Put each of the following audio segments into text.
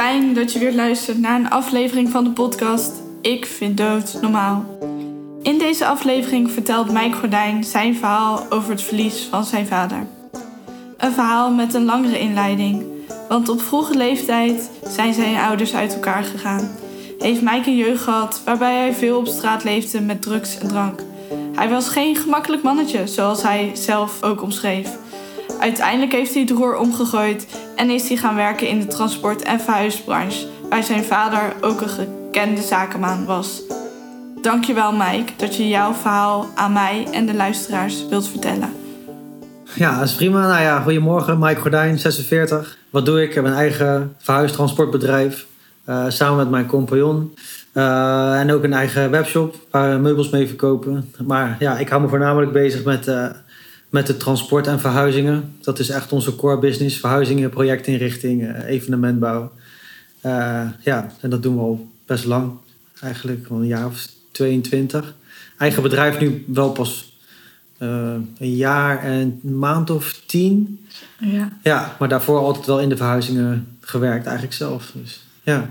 fijn dat je weer luistert naar een aflevering van de podcast Ik vind dood normaal. In deze aflevering vertelt Mike Gordijn zijn verhaal over het verlies van zijn vader. Een verhaal met een langere inleiding, want op vroege leeftijd zijn zijn ouders uit elkaar gegaan. Heeft Mike een jeugd gehad waarbij hij veel op straat leefde met drugs en drank. Hij was geen gemakkelijk mannetje, zoals hij zelf ook omschreef. Uiteindelijk heeft hij het roer omgegooid en is hij gaan werken in de transport- en verhuisbranche, waar zijn vader ook een gekende zakenman was. Dankjewel Mike dat je jouw verhaal aan mij en de luisteraars wilt vertellen. Ja, dat is prima. Nou ja, goedemorgen. Mike Gordijn, 46. Wat doe ik? Ik heb een eigen verhuistransportbedrijf. Uh, samen met mijn compagnon. Uh, en ook een eigen webshop waar we meubels mee verkopen. Maar ja, ik hou me voornamelijk bezig met, uh, met het transport en verhuizingen. Dat is echt onze core business. Verhuizingen, projectinrichting, evenementbouw. ja, en dat doen we al best lang. Eigenlijk al een jaar of 22. Eigen bedrijf nu wel pas een jaar en een maand of tien. Ja. ja, maar daarvoor altijd wel in de verhuizingen gewerkt eigenlijk zelf. Dus, ja.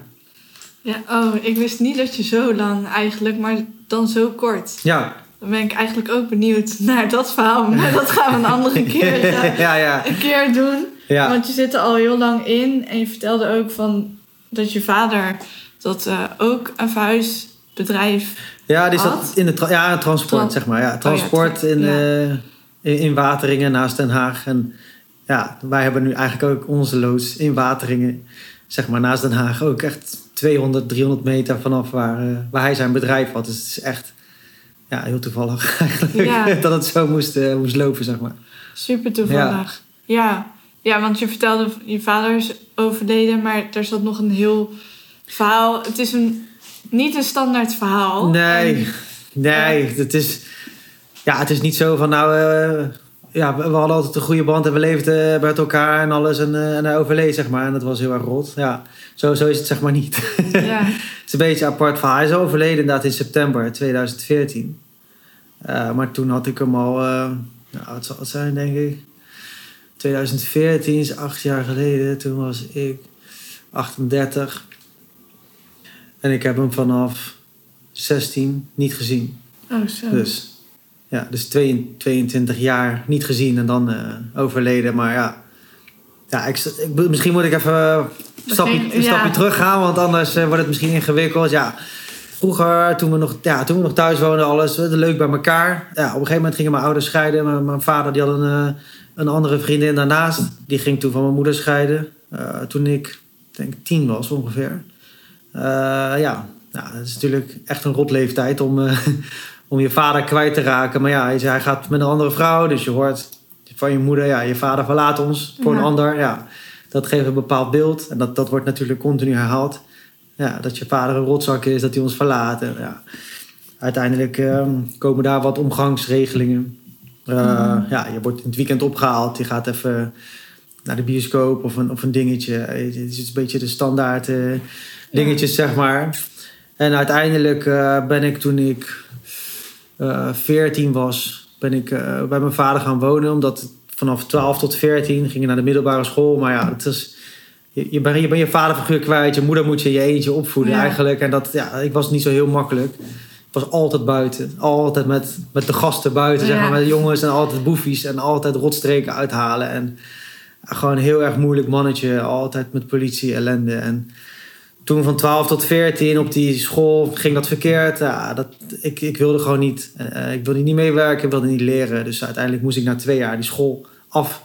Ja, oh, ik wist niet dat je zo lang eigenlijk, maar dan zo kort. Ja. Dan ben ik eigenlijk ook benieuwd naar dat verhaal, maar dat gaan we een andere keer, ja, ja. Een keer doen. Ja. Want je zit er al heel lang in en je vertelde ook van dat je vader dat uh, ook een verhuisbedrijf Ja, die zat in de tra ja, transport, Tran- zeg maar. Ja, transport tra- in, ja. eh, in, in Wateringen naast Den Haag. En ja, wij hebben nu eigenlijk ook onze loods in Wateringen, zeg maar naast Den Haag, ook echt 200, 300 meter vanaf waar, eh, waar hij zijn bedrijf had. Dus het is echt ja, heel toevallig eigenlijk Ja. dat het zo moest, eh, moest lopen, zeg maar. Super toevallig. Ja. ja. want je vertelde, je vader is overleden, maar er zat nog een heel verhaal. Het is een, niet een standaard verhaal. Nee, En- nee, het is, ja, het is niet zo van nou, eh, ja, we hadden altijd een goede band en we leefden met elkaar en alles en, eh, en hij overleed, zeg maar. En dat was heel erg rot. Ja, zo, zo is het zeg maar niet. ja. Het is een beetje apart verhaal. Hij is overleden inderdaad in september 2014. Eh, maar toen had ik hem al, eh nou, wat zal het zijn denk ik? 2014 is acht jaar geleden. Toen was ik 38. En ik heb hem vanaf 16 niet gezien. Oh, zo. Dus ja, dus 22 22 jaar niet gezien en dan eh, overleden. Maar ja, ja ik, ik, misschien moet ik even stapje, een stapje terug gaan, want anders eh, wordt het misschien ingewikkeld. Ja, vroeger, toen we nog, ja, toen we nog thuis woonden, alles leuk bij elkaar. Ja, op een gegeven moment gingen mijn ouders scheiden. Mijn, mijn vader die had een, eh, een andere vriendin daarnaast. Die ging toen van mijn moeder scheiden. Eh, toen ik, denk tien was ongeveer. Eh, ja, nou, het is natuurlijk echt een rot leeftijd om, om je vader kwijt te raken. Maar ja, hij, gaat met een andere vrouw. Dus je hoort van je moeder, ja, je vader verlaat ons voor Ja. een ander. Ja, dat geeft een bepaald beeld. En dat, dat wordt natuurlijk continu herhaald. Ja, dat je vader een rotzak is, dat hij ons verlaat. En, ja. Uiteindelijk ehm, komen daar wat omgangsregelingen. Eh, Ja, je wordt in het weekend opgehaald. Je gaat even naar de bioscoop of een, of een dingetje. Het is een beetje de standaard eh, dingetjes, zeg maar. En uiteindelijk eh, ben ik toen ik 14 was, ben ik bij mijn vader gaan wonen. Omdat vanaf 12 tot 14 ging je naar de middelbare school. Maar ja, het is, je, je, bent, je bent je vaderfiguur kwijt. Je moeder moet je je eentje opvoeden Ja. eigenlijk. En dat, ja, ik was niet zo heel makkelijk. Ik was altijd buiten. Altijd met, met de gasten buiten, zeg maar. Met de jongens en altijd boefies. En altijd rotstreken uithalen. En gewoon een heel erg moeilijk mannetje. Altijd met politie ellende. En toen van 12 tot 14 op die school ging dat verkeerd. Ja, dat, ik, ik wilde gewoon niet. Eh, ik wilde niet meewerken, ik wilde niet leren. Dus uiteindelijk moest ik na twee jaar die school af.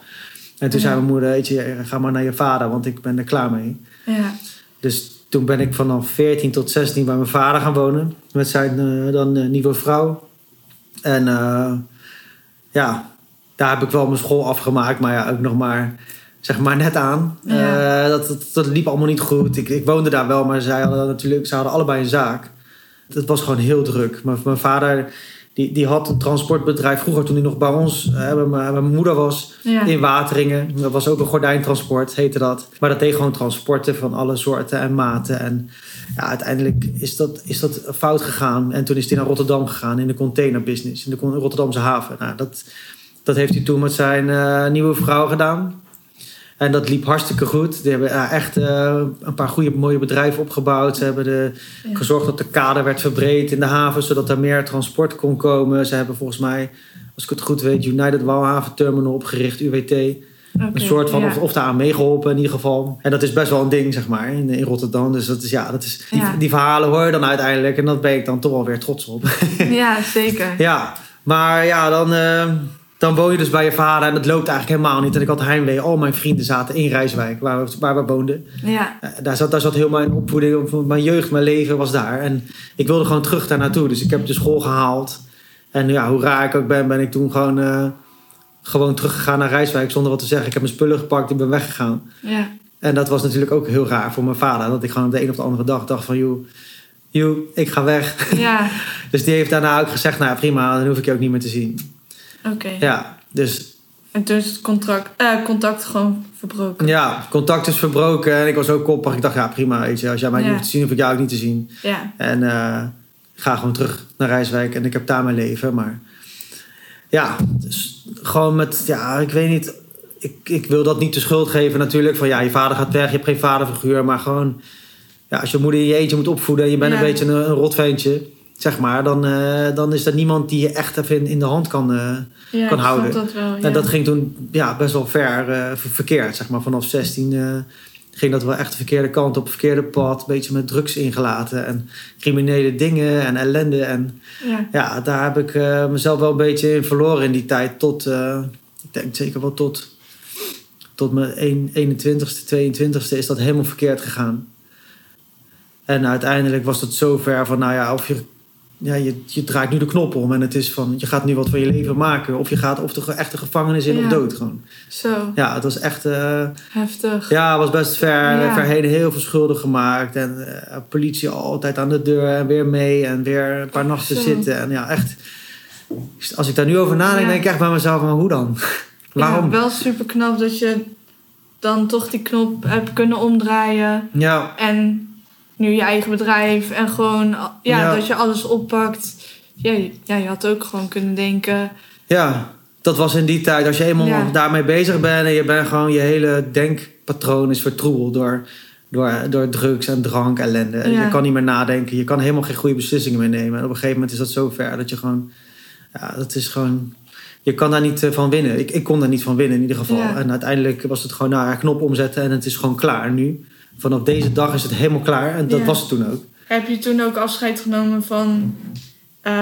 En toen Ja. zei mijn moeder, weet je, ga maar naar je vader, want ik ben er klaar mee. Ja. Dus toen ben ik vanaf 14 tot 16 bij mijn vader gaan wonen. Met zijn eh, dan eh, nieuwe vrouw. En ja, daar heb ik wel mijn school afgemaakt. Maar ja, ook nog maar, zeg maar net aan. Ja. Eh, dat, dat, dat liep allemaal niet goed. Ik, ik woonde daar wel, maar zij hadden natuurlijk, ze hadden allebei een zaak. Het was gewoon heel druk. Maar mijn vader die, die had een transportbedrijf vroeger toen hij nog bij ons, eh, bij, mijn, bij mijn moeder was, Ja. in Wateringen. Dat was ook een gordijntransport, heette dat. Maar dat deed gewoon transporten van alle soorten en maten. En ja, uiteindelijk is dat, is dat fout gegaan. En toen is hij naar Rotterdam gegaan in de containerbusiness, in de Rotterdamse haven. Nou, dat, dat heeft hij toen met zijn eh, nieuwe vrouw gedaan. En dat liep hartstikke goed. Die hebben ja, echt eh, een paar goede, mooie bedrijven opgebouwd. Ze hebben de, Ja. gezorgd dat de kade werd verbreed in de haven, zodat er meer transport kon komen. Ze hebben volgens mij, als ik het goed weet, United Walhaven Terminal opgericht, UWT. Een soort van, ja. of, of daar aan meegeholpen in ieder geval. En dat is best wel een ding, zeg maar, in, in Rotterdam. Dus dat is, ja, dat is, die verhalen hoor je dan uiteindelijk. En dat ben ik dan toch wel weer trots op. Ja, zeker. ja, maar ja, dan, eh, dan woon je dus bij je vader. En dat loopt eigenlijk helemaal niet. En ik had heimwee. Al mijn vrienden zaten in Rijswijk, waar we, waar we woonden. Ja, Eh, Daar zat, daar zat heel mijn opvoeding, mijn jeugd, mijn leven was daar. En ik wilde gewoon terug daar naartoe. Dus ik heb de school gehaald. En ja, hoe raar ik ook ben, ben ik toen gewoon, eh, gewoon teruggegaan naar Rijswijk zonder wat te zeggen. Ik heb mijn spullen gepakt, ik ben weggegaan. ja, En dat was natuurlijk ook heel raar voor mijn vader. Dat ik gewoon op de een of de andere dag dacht van... joh, joh ik ga weg. ja. Dus die heeft daarna ook gezegd... nou prima, dan hoef ik je ook niet meer te zien. Oké. Ja, dus En toen is het contract, eh, contact gewoon verbroken. ja, contact is verbroken. En ik was ook koppig. Ik dacht, ja prima, weet je. Als jij mij niet hoeft te zien, hoef ik jou ook niet te zien. Ja, En ik ga gewoon terug naar Rijswijk. En ik heb daar mijn leven. Maar ja, dus gewoon met... Ja, ik weet niet... Ik, ik wil dat niet de schuld geven natuurlijk. Van ja, je vader gaat weg. Je hebt geen vaderfiguur. Maar gewoon... Ja, als je moeder je eentje moet opvoeden... en je bent Ja. een beetje een, een rotventje... Zeg maar, dan, eh, dan is er niemand die je echt even in, in de hand kan, eh, ja Kan ik houden. dat wel. Ja. En dat ging toen ja, best wel ver eh, ver- verkeerd. Zeg maar. Vanaf 16 eh, ging dat wel echt de verkeerde kant op, verkeerde pad. Een beetje met drugs ingelaten en criminele dingen en ellende. En ja. ja, daar heb ik mezelf wel een beetje in verloren in die tijd. Tot, ik denk zeker wel tot, tot mijn 1 21ste, 22ste is dat helemaal verkeerd gegaan. En uiteindelijk was het zo ver van, nou ja, of je, ja, je, je draait nu de knop om en het is van, je gaat nu wat van je leven maken. Of je gaat of de echte gevangenis in Ja. of dood gewoon. Zo, Ja, het was echt, eh, heftig. ja, het was best ver, Ja. ver heen heel veel schulden gemaakt. En eh, politie altijd aan de deur en weer mee en weer een paar nachten Zo. zitten. En ja, echt, als ik daar nu over nadenk, Ja. denk ik echt bij mezelf, maar hoe dan? Waarom? Wel super knap dat je dan toch die knop hebt kunnen omdraaien. Ja, En nu je eigen bedrijf en gewoon, ja, Ja. dat je alles oppakt. Ja, je- ja, je had ook gewoon kunnen denken. ja, dat was in die tijd. Als je eenmaal Ja. daarmee bezig bent en je bent gewoon, je hele denkpatroon is vertroebeld door, door, door drugs en drank, ellende. Ja. Je kan niet meer nadenken, je kan helemaal geen goede beslissingen meer nemen. En op een gegeven moment is dat zo ver dat je gewoon, ja, dat is gewoon, je kan daar niet eh, van winnen. Ik, ik kon daar niet van winnen in ieder geval. Ja. En uiteindelijk was het gewoon, nou ja, knop omzetten en het is gewoon klaar nu. Vanaf deze dag is het helemaal klaar en dat Ja. was het toen ook. Heb je toen ook afscheid genomen van... eh,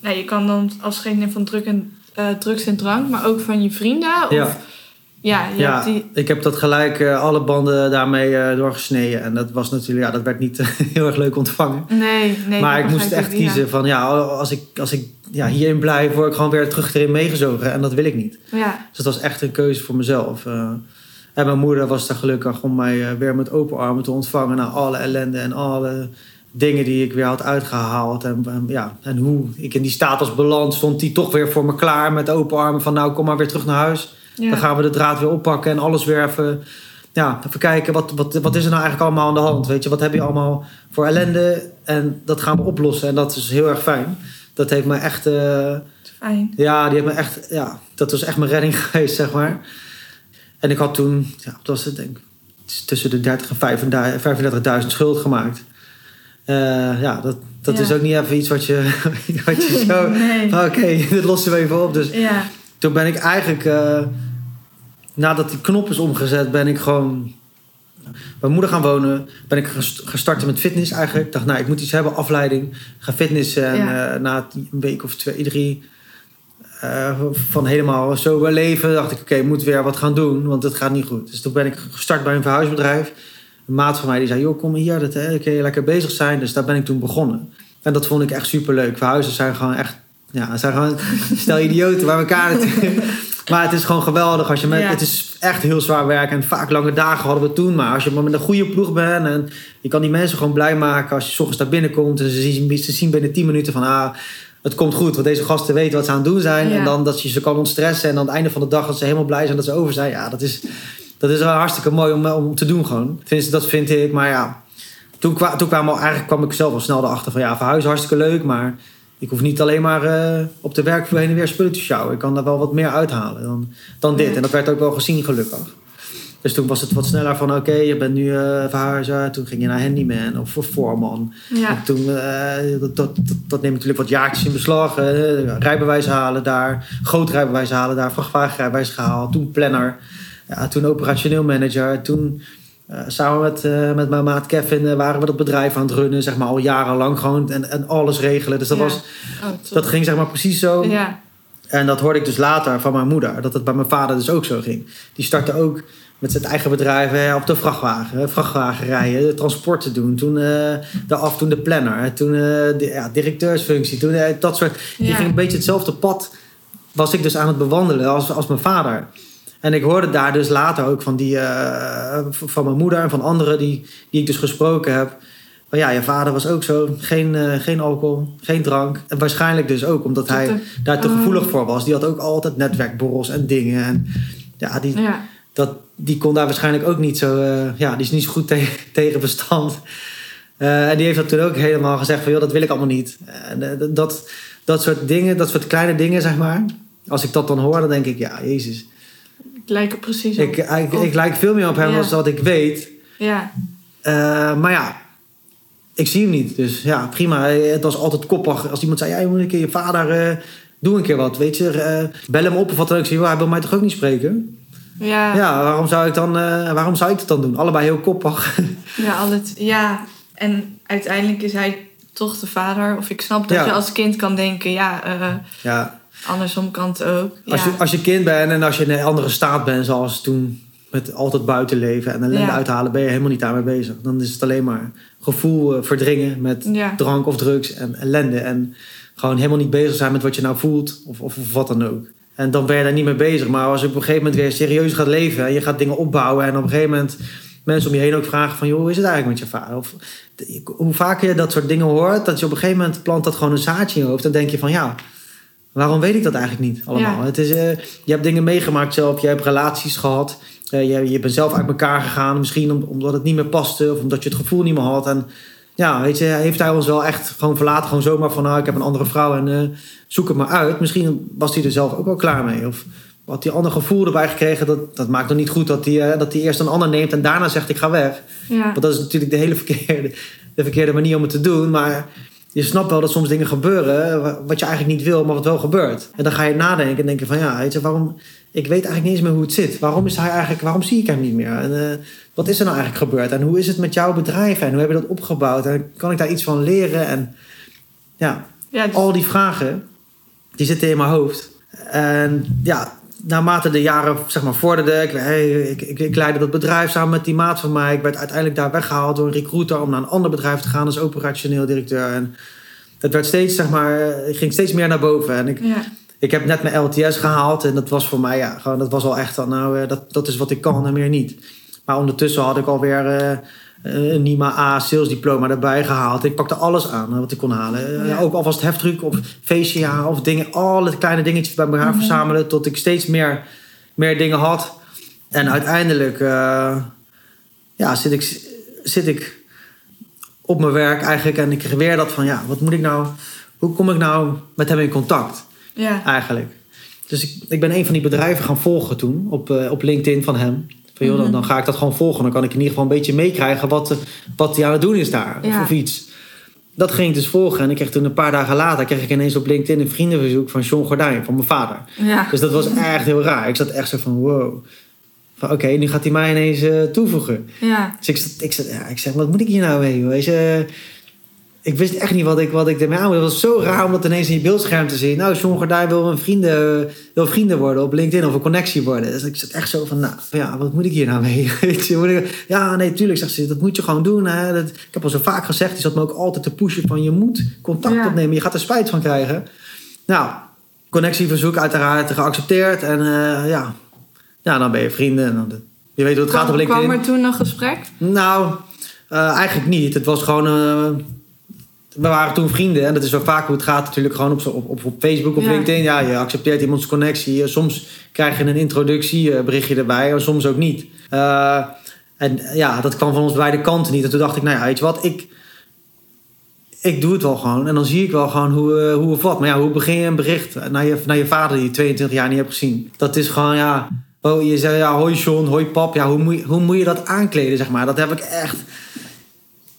nou, je kan dan afscheid nemen van druk en, eh, drugs en drank, maar ook van je vrienden? Of, Ja. Ja, je Ja, hebt die... ik heb dat gelijk eh, alle banden daarmee doorgesneden. En dat was natuurlijk, ja, dat werd niet heel erg leuk ontvangen. Nee, nee. maar ik moest echt ja. kiezen van, ja, als ik, als ik ja, hierin blijf, word ik gewoon weer terug erin meegezogen. En dat wil ik niet. Ja, Dus dat was echt een keuze voor mezelf. En mijn moeder was daar gelukkig om mij eh, weer met open armen te ontvangen. Na alle ellende en alle dingen die ik weer had uitgehaald. En, en, ja, en hoe ik in die status beland, stond die toch weer voor me klaar met open armen. Van nou, kom maar weer terug naar huis. ja. Dan gaan we de draad weer oppakken en alles weer even, ja, even kijken. Wat, wat, wat is er nou eigenlijk allemaal aan de hand? Weet je, wat heb je allemaal voor ellende? En dat gaan we oplossen. En dat is heel erg fijn. Dat heeft me echt, eh, Fijn. ja, die heeft me echt, ja, dat was echt mijn redding geweest, zeg maar. En ik had toen, ja, wat was het, denk tussen de 30 en 35.000 schuld gemaakt. Eh, ja, dat, dat Ja. is ook niet even iets wat je, wat je zo, Nee. van, oké, dit lossen we even op. Dus Ja, toen ben ik eigenlijk, eh, nadat die knop is omgezet, ben ik gewoon bij mijn moeder gaan wonen. Ben ik gest- gestart met fitness eigenlijk. Ik dacht, nou, ik moet iets hebben, afleiding. Ga fitnessen. En Ja. eh, na een week of twee, drie, eh, van helemaal zo leven, dacht ik, oké, ik moet weer wat gaan doen, want het gaat niet goed. Dus toen ben ik gestart bij een verhuisbedrijf. Een maat van mij die zei, joh, kom hier, dat, hè, dan kun je lekker bezig zijn. Dus daar ben ik toen begonnen. En dat vond ik echt superleuk. Verhuizen zijn gewoon echt, ja, zijn gewoon stel idioten bij elkaar. Maar het is gewoon geweldig. Als je met, Ja. Het is echt heel zwaar werk. En vaak lange dagen hadden we toen. Maar als je maar met een goede ploeg bent. En je kan die mensen gewoon blij maken. Als je s ochtends daar binnenkomt. En ze zien, ze zien binnen 10 minuten van... Ah, het komt goed. Want deze gasten weten wat ze aan het doen zijn. Ja. En dan dat je ze kan ontstressen. En aan het einde van de dag dat ze helemaal blij zijn dat ze over zijn. Ja, dat is, dat is wel hartstikke mooi om, om te doen gewoon. Tenminste, dat vind ik. Maar ja, toen, kwa, toen kwam, eigenlijk kwam ik zelf al snel erachter van... Ja, verhuizen hartstikke leuk. Maar ik hoef niet alleen maar eh, op de werkvloer heen en weer spullen te sjouwen. Ik kan daar wel wat meer uithalen dan, dan dit. Ja. En dat werd ook wel gezien gelukkig. Dus toen was het wat sneller van oké, je bent nu verhuizer. Toen ging je naar handyman of voor voorman. Ja. En toen, eh, dat, dat, dat, neemt natuurlijk wat jaartjes in beslag. rijbewijs halen daar, groot rijbewijs halen daar, vrachtwagenrijbewijs gehaald. Toen planner, ja, toen operationeel manager. Toen eh, samen met, met mijn maat Kevin waren we dat bedrijf aan het runnen, zeg maar al jarenlang gewoon en, en alles regelen. Dus dat, Ja. was, Oh, dat ging zeg maar precies zo. Ja. En dat hoorde ik dus later van mijn moeder, dat het bij mijn vader dus ook zo ging. Die startte ook met zijn eigen bedrijf hè, op de vrachtwagen, hè, vrachtwagen rijden, de transporten doen. Toen de af, toen de planner, hè, toen eh, de ja, directeursfunctie, toen eh, dat soort. Die Ja. ging een beetje hetzelfde pad was ik dus aan het bewandelen als, als mijn vader. En ik hoorde daar dus later ook van, die, van mijn moeder en van anderen die, die ik dus gesproken heb. Van ja, je vader was ook zo. Geen, geen alcohol, geen drank. En waarschijnlijk dus ook omdat hij daar te Oh. gevoelig voor was. Die had ook altijd netwerkborrels en dingen. En ja, die, ja. dat, die kon daar waarschijnlijk ook niet zo... eh, ja, die is niet zo goed tegen, tegen bestand. Eh, en die heeft dat toen ook helemaal gezegd van... joh, dat wil ik allemaal niet. Eh, dat, dat soort dingen, dat soort kleine dingen, zeg maar... Als ik dat dan hoor, dan denk ik... Ja, jezus. Ik lijk er precies op. Ik, ik, ik lijk veel meer op hem Ja. als dat ik weet. Ja. Maar ja, ik zie hem niet. Dus ja, prima. Het was altijd koppig. Als iemand zei, ja, je moet een keer je vader... doe een keer wat, weet je. bel hem op of wat dan ook. Ik "Joh, hij wil mij toch ook niet spreken? Ja. Ja, waarom zou ik dan... eh, waarom zou ik het dan doen? Allebei heel koppig. Ja, al het, ja, en uiteindelijk is hij toch de vader. Of ik snap dat Ja. je als kind kan denken, ja, eh, ja, andersom kan het ook. Ja. als je, als je kind bent en als je in een andere staat bent... zoals toen met altijd buiten leven en ellende uithalen... ben je helemaal niet daarmee bezig. Dan is het alleen maar gevoel eh, verdringen met drank of drugs en ellende. En gewoon helemaal niet bezig zijn met wat je nou voelt of, of, of wat dan ook. En dan ben je daar niet mee bezig. Maar als je op een gegeven moment weer serieus gaat leven en je gaat dingen opbouwen en op een gegeven moment mensen om je heen ook vragen van joh, hoe is het eigenlijk met je vader? Of hoe vaker je dat soort dingen hoort, dat je op een gegeven moment plant dat gewoon een zaadje in je hoofd. Dan denk je van ja, waarom weet ik dat eigenlijk niet allemaal? Ja. Het is, eh, je hebt dingen meegemaakt zelf, je hebt relaties gehad. eh, je, je bent zelf uit elkaar gegaan, misschien om- omdat het niet meer paste of omdat je het gevoel niet meer had. En ja, weet je, heeft hij ons wel echt gewoon verlaten. Gewoon zomaar van, nou, ik heb een andere vrouw en eh, zoek het maar uit. Misschien was hij er zelf ook wel klaar mee. Of had hij ander gevoel erbij gekregen. Dat, dat maakt nog niet goed dat hij, eh, dat hij eerst een ander neemt en daarna zegt ik ga weg. ja. Want dat is natuurlijk de hele verkeerde, de verkeerde manier om het te doen. Maar je snapt wel dat soms dingen gebeuren wa- wat je eigenlijk niet wil, maar wat wel gebeurt. En dan ga je nadenken en denken van ja, weet je, waarom... Ik weet eigenlijk niet eens meer hoe het zit. Waarom is hij eigenlijk, waarom zie ik hem niet meer? En eh, wat is er nou eigenlijk gebeurd? En hoe is het met jouw bedrijf? En hoe heb je dat opgebouwd? En kan ik daar iets van leren? En ja, ja, dus- al die vragen, die zitten in mijn hoofd. En ja, naarmate de jaren zeg maar, vorderden, ik, hey, ik, ik, ik leidde dat bedrijf samen met die maat van mij. Ik werd uiteindelijk daar weggehaald door een recruiter om naar een ander bedrijf te gaan als operationeel directeur. En het werd steeds, zeg maar, ik ging steeds meer naar boven. En ik, ja. Ik heb net mijn LTS gehaald en dat was voor mij, ja, gewoon, dat was al echt nou, eh, dat, dat is wat ik kan en meer niet. Maar ondertussen had ik alweer eh, een NIMA A salesdiploma erbij gehaald. Ik pakte alles aan wat ik kon halen. Ja. Ook alvast heftruc of VCA of dingen, alle kleine dingetjes bij elkaar Mhm. verzamelen tot ik steeds meer, meer dingen had. En uiteindelijk ja, zit, ik, zit ik op mijn werk eigenlijk en ik kreeg weer dat van, ja, wat moet ik nou, hoe kom ik nou met hem in contact? Ja. eigenlijk. Dus ik, ik ben een van die bedrijven gaan volgen toen op, eh, op LinkedIn van hem. Van, joh, dan, Mhm. dan ga ik dat gewoon volgen. Dan kan ik in ieder geval een beetje meekrijgen wat, eh, wat hij aan het doen is daar. Of, Ja. of iets. Dat ging ik dus volgen. En ik kreeg toen een paar dagen later kreeg ik ineens op LinkedIn een vriendenverzoek van John Gordijn, van mijn vader. ja. Dus dat was echt heel raar. Ik zat echt zo van wow. Van oké, nu gaat hij mij ineens eh, toevoegen. ja. Dus ik, zat, ik, zat, ja, ik zeg, wat moet ik hier nou mee? joh? Weet je, ik wist echt niet wat ik, wat ik ermee aan. Het was zo raar om dat ineens in je beeldscherm te zien. Nou, John Gordijn wil, een vrienden, wil vrienden worden op LinkedIn of een connectie worden. Dus ik zat echt zo van, nou ja, wat moet ik hier nou mee? Weet je, ja, nee, tuurlijk, zegt ze, dat moet je gewoon doen. Hè? Dat, ik heb al zo vaak gezegd, die zat me ook altijd te pushen van, je moet contact Ja. opnemen. Je gaat er spijt van krijgen. Nou, connectieverzoek uiteraard geaccepteerd. En eh, ja, ja, dan ben je vrienden. En dan, je weet hoe het gaat op LinkedIn. kwam er toen een gesprek? Nou, eh, eigenlijk niet. Het was gewoon. eh, we waren toen vrienden. En dat is wel vaak hoe het gaat, natuurlijk. Gewoon op, zo- op, op, Facebook, op Ja. LinkedIn. Ja, je accepteert iemands connectie. Eh, Soms krijg je een introductieberichtje erbij, en soms ook niet. Eh, en ja, dat kwam van ons beide kanten niet. En toen dacht ik, nou ja, weet je wat, ik. Ik doe het wel gewoon. En dan zie ik wel gewoon hoe, eh, hoe of wat. Maar ja, hoe begin je een bericht naar je, naar je vader die je 22 jaar niet hebt gezien? Dat is gewoon, ja. Oh, je zei ja, hoi John, hoi pap. Ja, hoe moet, je, hoe moet je dat aankleden, zeg maar? Dat heb ik echt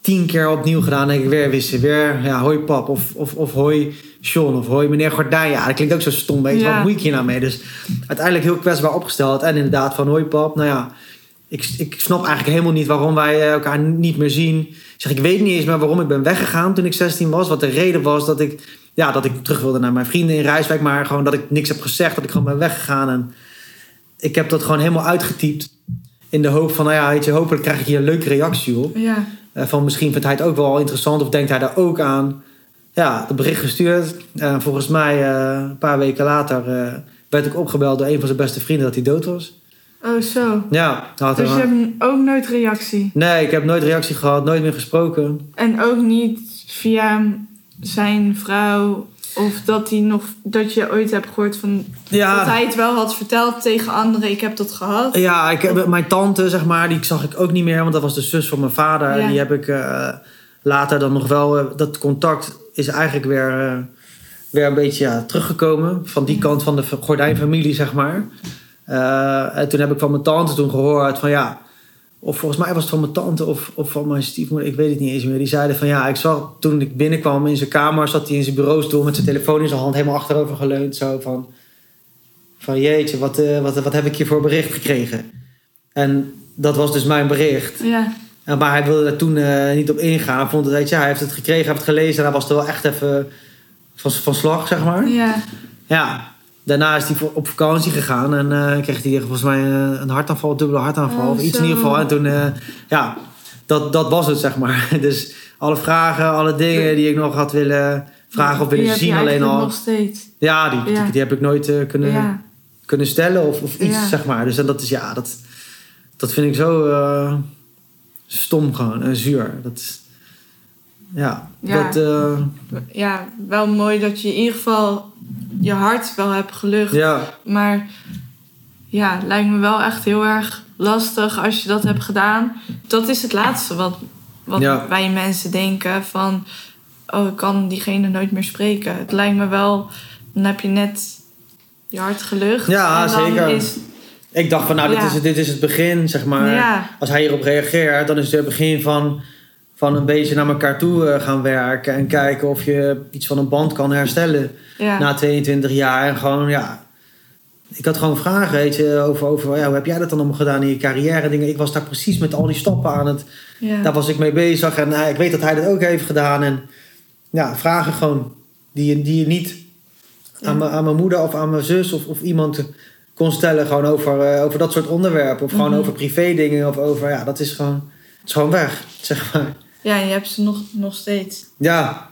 tien keer opnieuw gedaan. denk ik weer wisten. Weer, ja, hoi pap. Of, of, of hoi John. Of hoi meneer Gordijn. Ja, dat klinkt ook zo stom. Weet Ja. wat moet ik hier nou mee? Dus uiteindelijk heel kwetsbaar opgesteld. En inderdaad van hoi pap. Nou ja, ik, ik snap eigenlijk helemaal niet waarom wij eh, elkaar niet meer zien. Ik zeg, ik weet niet eens meer waarom ik ben weggegaan toen ik 16 was. Wat de reden was dat ik, ja, dat ik terug wilde naar mijn vrienden in Rijswijk. Maar gewoon dat ik niks heb gezegd. Dat ik gewoon ben weggegaan. En ik heb dat gewoon helemaal uitgetypt. In de hoop van, nou ja, weet je, hopelijk krijg ik hier een leuke reactie op. Ja. Eh, van misschien vindt hij het ook wel interessant of denkt hij daar ook aan. Ja, het bericht gestuurd. En volgens mij eh, een paar weken later eh, werd ik opgebeld door een van zijn beste vrienden dat hij dood was. Oh, zo. Ja, had Dus je hebt ook nooit reactie. Nee, ik heb nooit reactie gehad, nooit meer gesproken. En ook niet via zijn vrouw. Of dat, hij nog, dat je ooit hebt gehoord van... Dat hij het wel had verteld tegen anderen. Ik heb dat gehad. ja ik heb, mijn tante, zeg maar, die zag ik ook niet meer, want dat was de zus van mijn vader. Ja. Die heb ik eh, later dan nog wel, eh, dat contact is eigenlijk weer, eh, weer een beetje ja, teruggekomen. Van die kant van de gordijnfamilie, zeg maar. En toen heb ik van mijn tante toen gehoord van ja, of volgens mij was het van mijn tante of, of van mijn stiefmoeder, ik weet het niet eens meer. Die zeiden van ja, ik zag toen ik binnenkwam in zijn kamer, zat hij in zijn bureaustoel met zijn telefoon in zijn hand, helemaal achterover geleund. Zo van, van jeetje, wat, eh, wat, wat heb ik hier voor bericht gekregen? En dat was dus mijn bericht. Ja. En, maar hij wilde daar toen eh, niet op ingaan. Hij vond het, weet je, hij heeft het gekregen, hij heeft het gelezen en hij was er wel echt even van, van slag, zeg maar. Ja. Ja, daarna is hij op vakantie gegaan en eh, kreeg hij volgens mij eh, een hartaanval, een dubbele hartaanval, Oh, of iets zo. in ieder geval. En toen, eh, ja, dat, dat was het, zeg maar. Dus alle vragen, alle dingen die ik nog had willen vragen of willen zien, alleen al. nog steeds. Ja, die, Ja. Die, die heb ik nooit kunnen, Ja. kunnen stellen of, of iets, Ja. zeg maar. Dus en dat is, ja, dat, dat vind ik zo stom gewoon en zuur. Dat ja, Ja. dat, eh, ja, wel mooi dat je in ieder geval je hart wel hebt gelucht. ja, Maar ja, het lijkt me wel echt heel erg lastig als je dat hebt gedaan. Dat is het laatste wat, wat Ja. wij mensen denken van... Oh, ik kan diegene nooit meer spreken. Het lijkt me wel... Dan heb je net je hart gelucht. Ja, en dan zeker. Is, ik dacht van, nou, dit, Ja. is, het- dit is het begin, zeg maar. ja, als hij hierop reageert, dan is het het begin van, van een beetje naar elkaar toe eh, gaan werken. En kijken of je iets van een band kan herstellen ja. na 22 jaar. En gewoon, ja. Ik had gewoon vragen, weet je, over, over ja, hoe heb jij dat dan allemaal gedaan in je carrière? Dingen. Ik was daar precies met al die stappen aan het. ja. Daar was ik mee bezig. En eh, ik weet dat hij dat ook heeft gedaan. En ja, vragen gewoon die je, die je niet aan, mijn- aan mijn moeder of aan mijn zus of, of iemand kon stellen. Gewoon over, eh, over dat soort onderwerpen. Of gewoon Mhm. over privé dingen. Of over, ja, dat is gewoon, het is gewoon weg, zeg maar. Ja, je hebt ze nog, nog steeds. Ja,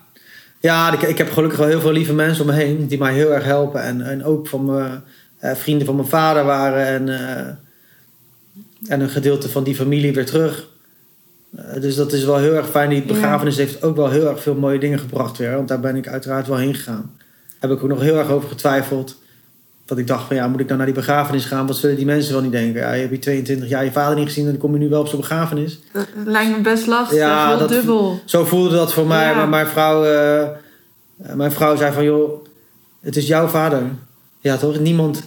ja ik, ik heb gelukkig wel heel veel lieve mensen om me heen die mij heel erg helpen. En, en ook van mijn eh, vrienden van mijn vader waren. En, eh, en een gedeelte van die familie weer terug. Eh, dus dat is wel heel erg fijn. Die Ja. begrafenis heeft ook wel heel erg veel mooie dingen gebracht weer. Want daar ben ik uiteraard wel heen gegaan. Heb ik ook nog heel erg over getwijfeld. Dat ik dacht van ja, moet ik nou naar die begrafenis gaan? Wat zullen die mensen wel niet denken? Ja, je hebt hier 22 jaar je vader niet gezien en dan kom je nu wel op zijn begrafenis. Dat lijkt me best lastig. Ja, heel dat- dubbel. Zo voelde dat voor mij. Ja. Maar mijn vrouw, eh, eh, mijn vrouw zei van... joh, het is jouw vader. Ja toch? Niemand,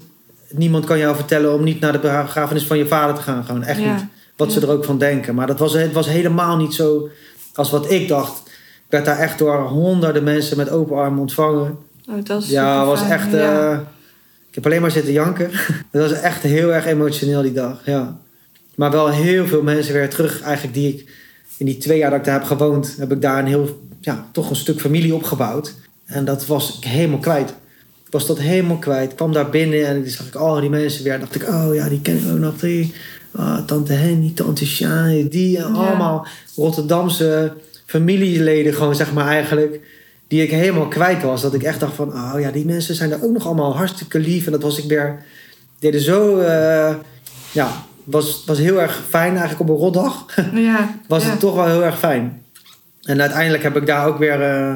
niemand kan jou vertellen om niet naar de begrafenis van je vader te gaan. Gewoon echt Ja. niet. Wat ze er ook van denken. Maar dat was, het was helemaal niet zo als wat ik dacht. Ik werd daar echt door honderden mensen met open armen ontvangen. Oh, dat is Ja, het was echt... ik heb alleen maar zitten janken. Het was echt heel erg emotioneel die dag. Ja. Maar wel heel veel mensen weer terug. Eigenlijk die ik in die twee jaar dat ik daar heb gewoond... heb ik daar een heel... Ja, toch een stuk familie opgebouwd. En dat was ik helemaal kwijt. Ik was dat helemaal kwijt. Ik kwam daar binnen en zag ik al die mensen weer. dacht ik, oh ja, die ken ik ook nog. Die, ah, tante Henny, tante Sjaan, die. En Ja. allemaal Rotterdamse familieleden gewoon, zeg maar eigenlijk die ik helemaal kwijt was. Dat ik echt dacht van, oh ja, die mensen zijn er ook nog allemaal hartstikke lief. En dat was ik weer, deden zo, eh, ja, was, was heel erg fijn eigenlijk op een rotdag. Ja, was ja. het toch wel heel erg fijn. En uiteindelijk heb ik daar ook weer eh,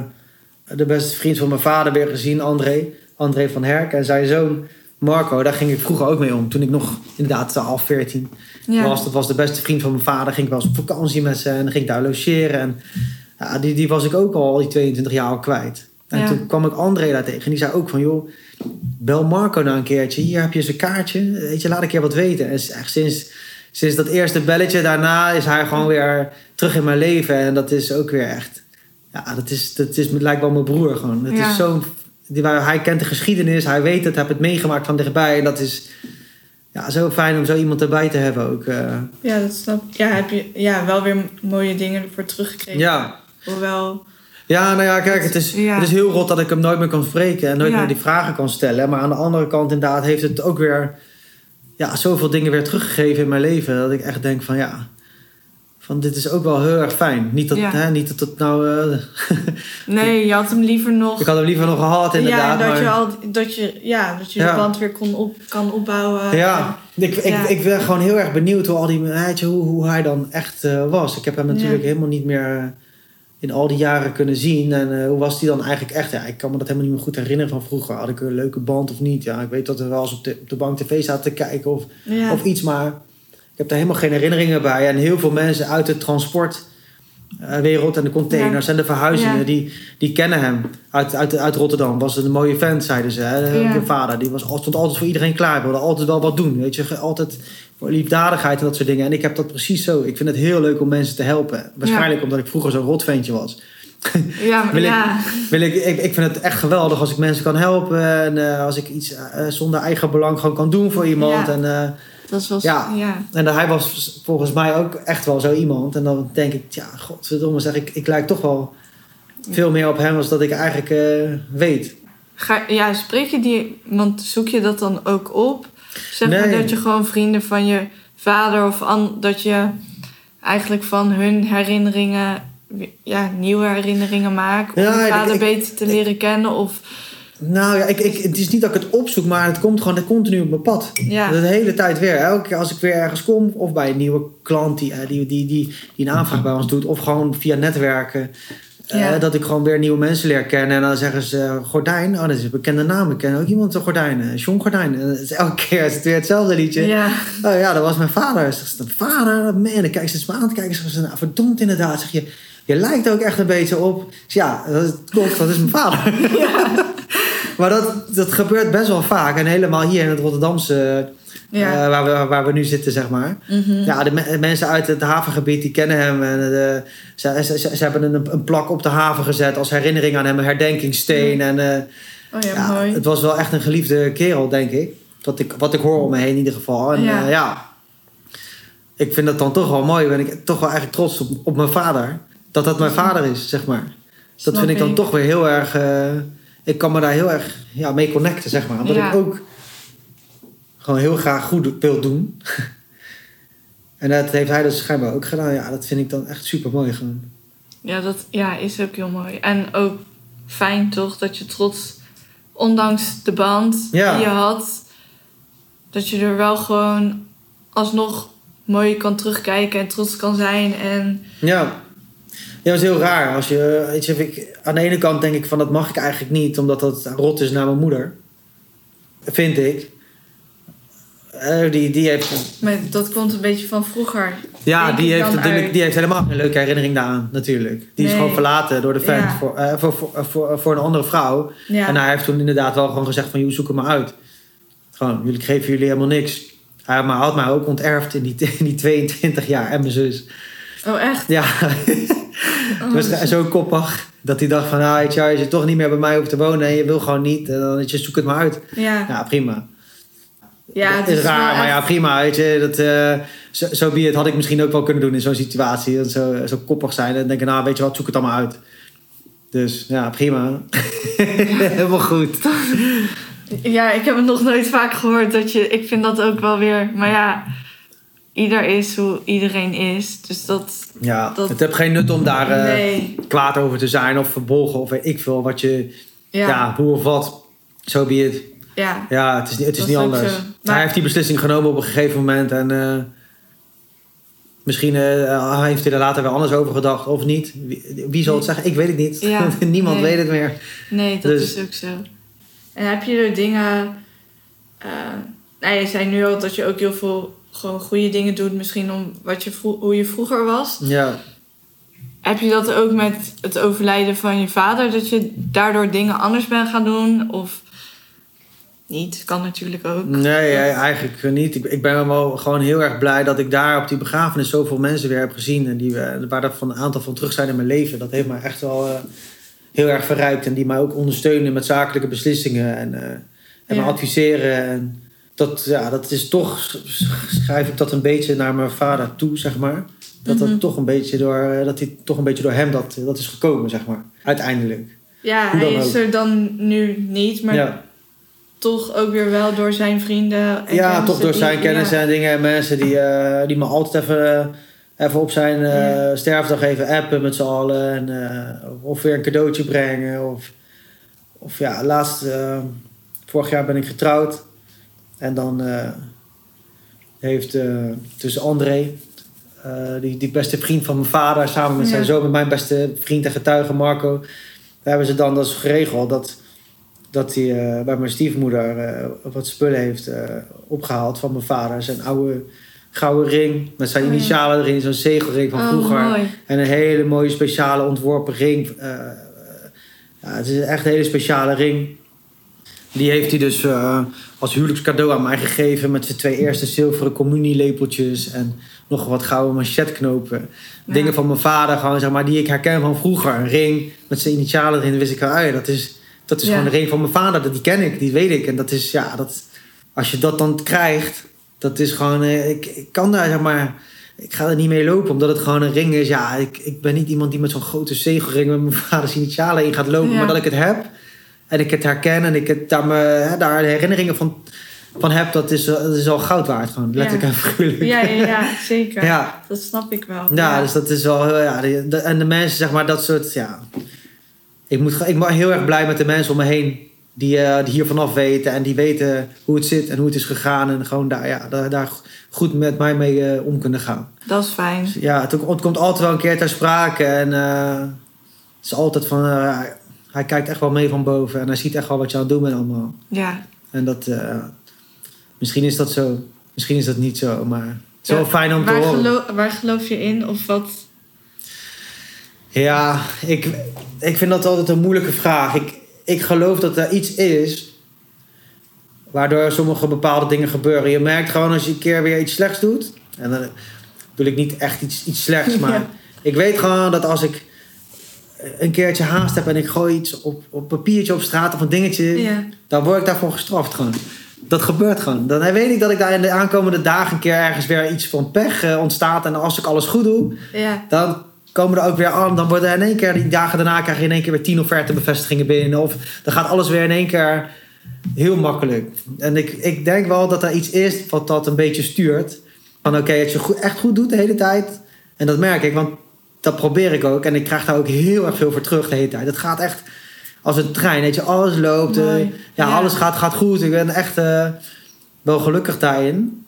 de beste vriend van mijn vader weer gezien, André. André van Herk en zijn zoon Marco. Daar ging ik vroeger ook mee om. Toen ik nog inderdaad al 14 Ja. was. Dat was de beste vriend van mijn vader. Ging ik wel eens op vakantie met ze en dan ging ik daar logeren. En ja, die, die was ik ook al die 22 jaar al kwijt. En Ja. toen kwam ik André daar tegen. En die zei ook van, joh, bel Marco nou een keertje. Hier heb je zijn kaartje. Weet je, laat een keer wat weten. En echt sinds, sinds dat eerste belletje daarna is hij gewoon weer terug in mijn leven. En dat is ook weer echt... Ja, dat is, dat is lijkt wel mijn broer gewoon. Het Ja. is zo'n... waar- Hij kent de geschiedenis, hij weet het, hij heeft het meegemaakt van dichtbij. En dat is ja, zo fijn om zo iemand erbij te hebben ook. eh. Ja, dat snap ik. Ja, heb je ja, wel weer mooie dingen ervoor teruggekregen. ja. Hoewel, Ja, nou ja, kijk, het is, Ja. het is heel rot dat ik hem nooit meer kan spreken en nooit Ja. meer die vragen kan stellen. Maar aan de andere kant, inderdaad, heeft het ook weer ja, zoveel dingen weer teruggegeven in mijn leven. Dat ik echt denk van ja, van dit is ook wel heel erg fijn. Niet dat, Ja. hè, niet dat het nou. eh, nee, je had hem liever nog... ik had hem liever nog gehad, inderdaad. ja, dat maar, je, al, dat je, ja, dat je de band weer kon op, kan opbouwen. Ja, ik, ik, ik ben gewoon heel erg benieuwd hoe, al die, hoe, hoe hij dan echt eh, was. Ik heb hem natuurlijk helemaal niet meer in al die jaren kunnen zien. En eh, hoe was hij dan eigenlijk echt? Ja, ik kan me dat helemaal niet meer goed herinneren van vroeger. Had ik een leuke band of niet? Ja, ik weet dat we wel eens op de, op de bank tv zaten te kijken of, Ja. of iets. Maar ik heb daar helemaal geen herinneringen bij. En heel veel mensen uit de transportwereld en de containers en de verhuizingen... Ja. Die, die kennen hem uit, uit, uit Rotterdam. Was een mooie vent, zeiden ze. Hè? Ja. De vader die was, stond altijd voor iedereen klaar. Wilde altijd wel wat doen. Weet je? Altijd voor liefdadigheid en dat soort dingen. En ik heb dat precies zo. Ik vind het heel leuk om mensen te helpen. Waarschijnlijk omdat ik vroeger zo'n rotventje was. ja, maar Wil ik- ja. Wil ik, ik, ik vind het echt geweldig als ik mensen kan helpen. En eh, als ik iets eh, zonder eigen belang gewoon kan doen voor iemand. En, eh, Dat was... Ja. ja. en hij was volgens mij ook echt wel zo iemand. En dan denk ik, ja, godverdomme zeg ik, ik lijk toch wel veel meer op hem als dat ik eigenlijk eh, weet. Ga, ja, spreek je die... Want zoek je dat dan ook op? Zeg maar dat je gewoon vrienden van je vader of an, dat je eigenlijk van hun herinneringen... Ja, nieuwe herinneringen maakt. Om Ja, vader ik- beter te leren kennen. Of Nou ja, ik, ik, het is niet dat ik het opzoek, maar het komt gewoon continu op mijn pad. ja, De hele tijd weer. Elke keer als ik weer ergens kom, of bij een nieuwe klant die, eh, die, die, die, die een aanvraag bij ons doet, of gewoon via netwerken. eh, Ja. dat ik gewoon weer nieuwe mensen leer kennen. En dan zeggen ze eh, Gordijn. Oh, dat is een bekende naam. Ik ken ook iemand, een Gordijn. John Gordijn. Elke keer is het weer hetzelfde liedje. ja, Oh ja, dat was mijn vader. Zeg vader? Man, dan kijk ze eens me aan te kijken. Zeg ze, nou, verdomd inderdaad. Zeg je, je lijkt ook echt een beetje op. Ja, dat is- klopt, dat is mijn vader. maar dat, dat gebeurt best wel vaak. En helemaal hier in het Rotterdamse, ja. eh, waar, we, waar we nu zitten, zeg maar. Mhm. Ja, de me- mensen uit het havengebied, die kennen hem. En de, ze, ze, ze, ze hebben een, een plak op de haven gezet als herinnering aan hem. Een herdenkingssteen. En eh, Oh ja, ja, mooi. het was wel echt een geliefde kerel, denk ik. Wat ik, wat ik hoor om me heen in ieder geval. En Ja. ja. ja, ik vind dat dan toch wel mooi. Ben ik toch wel eigenlijk trots op, op mijn vader. Dat dat mijn vader is, zeg maar. Dat Snap vind ik dan ik. toch weer heel erg... ik kan me daar heel erg ja, mee connecten, zeg maar. Omdat Ja. ik ook gewoon heel graag goed wil doen. en dat heeft hij dus schijnbaar ook gedaan. Ja, dat vind ik dan echt super mooi gewoon. Ja, dat ja, is ook heel mooi. En ook fijn toch dat je trots, ondanks de band Ja. die je had, dat je er wel gewoon alsnog mooi kan terugkijken en trots kan zijn. En Ja. Ja, dat is heel raar. Als je, weet je, ik, aan de ene kant denk ik van dat mag ik eigenlijk niet, omdat dat rot is naar mijn moeder. Vind ik. Eh, die, die heeft, maar dat komt een beetje van vroeger. ja, die heeft, natuurlijk, die heeft helemaal geen leuke herinnering daaraan, natuurlijk. Die is gewoon verlaten door de vent Ja. voor, eh, voor, voor, voor, voor een andere vrouw. Ja, En hij heeft toen inderdaad wel gewoon gezegd van, joh, zoek hem maar uit. Gewoon, jullie geven jullie helemaal niks. Hij maar had mij ook onterfd in die, in die 22 jaar en mijn zus. oh echt? Ja, Oh, Dus zo koppig dat hij dacht van, ah, je, je toch niet meer bij mij hoeft te wonen en je wil gewoon niet, en dan weet je, zoek het maar uit. ja, Ja, prima. ja, het is raar, maar echt- ja, prima. Weet je, dat, eh, zo, zo be it, had ik misschien ook wel kunnen doen in zo'n situatie. Dat Zo, zo koppig zijn en denken, nou, weet je wat, zoek het allemaal uit. Dus ja, prima. Helemaal goed. Ja, ik heb het nog nooit vaak gehoord dat je. Ik vind dat ook wel weer. Maar ja, ieder is hoe iedereen is. Dus dat. Ja, Dat- het heeft geen nut om daar nee. kwaad over te zijn of verbolgen of ik veel wat je, ja, Ja, hoe of wat. Zo be it. ja. Ja, het is, niet- het is niet anders. Maar- Hij heeft die beslissing genomen op een gegeven moment. En eh, misschien eh, heeft hij er later weer anders over gedacht of niet. Wie, wie zal het zeggen? Ik weet het niet. Ja, Niemand nee. weet het meer. Nee, dat Dus- is ook zo. En heb je er dingen. nou, je zei nu al dat je ook heel veel gewoon goede dingen doet. Misschien om wat je hoe je vroeger was. Ja. Heb je dat ook met het overlijden van je vader? Dat je daardoor dingen anders bent gaan doen? Of niet? Kan natuurlijk ook. Nee, eigenlijk niet. Ik, ik ben wel gewoon heel erg blij dat ik daar op die begrafenis zoveel mensen weer heb gezien. En die, eh, waar er van een aantal van terug zijn in mijn leven. Dat heeft mij echt wel eh, heel erg verrijkt. En die mij ook ondersteunen met zakelijke beslissingen. En, eh, en me adviseren. En dat, ja, dat is toch, schrijf ik dat een beetje naar mijn vader toe, zeg maar. Dat, Mhm. dat, toch een beetje door, eh, dat hij toch een beetje door hem dat, dat is gekomen, zeg maar. Uiteindelijk. Ja, hij is ook. er dan nu niet, maar ja. toch ook weer wel door zijn vrienden. En Ja, toch door die- zijn kennis ja. en dingen en mensen die, eh, die me altijd even, eh, even op zijn Ja. sterfdag even appen met z'n allen. En, of weer een cadeautje brengen. Of, of ja, laatst, vorig jaar ben ik getrouwd. En dan eh, heeft eh tussen André, eh, die, die beste vriend van mijn vader, samen met zijn zoon, met mijn beste vriend en getuige Marco. Daar hebben ze dan dat is geregeld dat, dat hij bij mijn stiefmoeder wat spullen heeft eh, opgehaald van mijn vader. Zijn oude gouden ring met zijn Oh ja. initialen erin, zo'n zegelring van Oh, vroeger. mooi. En een hele mooie speciale ontworpen ring. Ja, het is echt een hele speciale ring. Die heeft hij dus eh, als huwelijkscadeau aan mij gegeven met zijn twee eerste zilveren communielepeltjes en nog wat gouden manchetknopen. Ja. Dingen van mijn vader, gewoon, zeg maar, die ik herken van vroeger. Een ring met zijn initialen erin, wist ik ah ja, dat is, dat is Ja. gewoon de ring van mijn vader. Dat, die ken ik, die weet ik. En dat is, ja, dat, als je dat dan krijgt, dat is gewoon, eh, ik, ik kan daar, zeg maar, ik ga er niet mee lopen, omdat het gewoon een ring is. Ja, ik, ik ben niet iemand die met zo'n grote zegelring met mijn vaders initialen in gaat lopen, Ja. maar dat ik het heb en ik het herken en ik het, daar, me, hè, daar de herinneringen van, van heb, dat is, eh, dat is al goud waard, gewoon, letterlijk en figuurlijk. Ja, ja, ja, zeker. Ja. Dat snap ik wel. Ja, dus dat is wel heel, ja, de, de- en de mensen, zeg maar, dat soort, ja. Ik, moet, ik ben heel erg blij met de mensen om me heen die, eh, die hier vanaf weten en die weten hoe het zit en hoe het is gegaan en gewoon daar, ja, daar, daar goed met mij mee eh, om kunnen gaan. Dat is fijn. Dus ja, het, het komt altijd wel een keer ter sprake en eh, het is altijd van, eh, hij kijkt echt wel mee van boven en hij ziet echt wel wat je aan het doen bent allemaal. Ja, En dat, eh, misschien is dat zo, misschien is dat niet zo, maar het is wel fijn om te horen. waar geloof je in? Of wat? Ja, ik, ik vind dat altijd een moeilijke vraag. Ik, ik geloof dat er iets is waardoor sommige bepaalde dingen gebeuren. Je merkt gewoon als je een keer weer iets slechts doet. En dan bedoel ik niet echt iets, iets slechts, maar Ja. ik weet gewoon dat als ik een keertje haast heb en ik gooi iets op, op papiertje op straat of een dingetje, Ja. dan word ik daarvoor gestraft gewoon. Dat gebeurt gewoon. Dan weet ik dat ik daar in de aankomende dagen een keer ergens weer iets van pech eh, ontstaat. En als ik alles goed doe, Ja. dan komen er ook weer aan. Dan worden er in één keer, die dagen daarna krijg je in één keer weer tien offertebevestigingen binnen. Of dan gaat alles weer in één keer heel makkelijk. En ik, ik denk wel dat er iets is wat dat een beetje stuurt. Van oké, als je goed, echt goed doet de hele tijd. En dat merk ik, want dat probeer ik ook. En ik krijg daar ook heel erg veel voor terug de hele tijd. Het gaat echt als een trein, weet je. Alles loopt. eh, Ja. alles gaat, gaat goed. Ik ben echt eh, wel gelukkig daarin.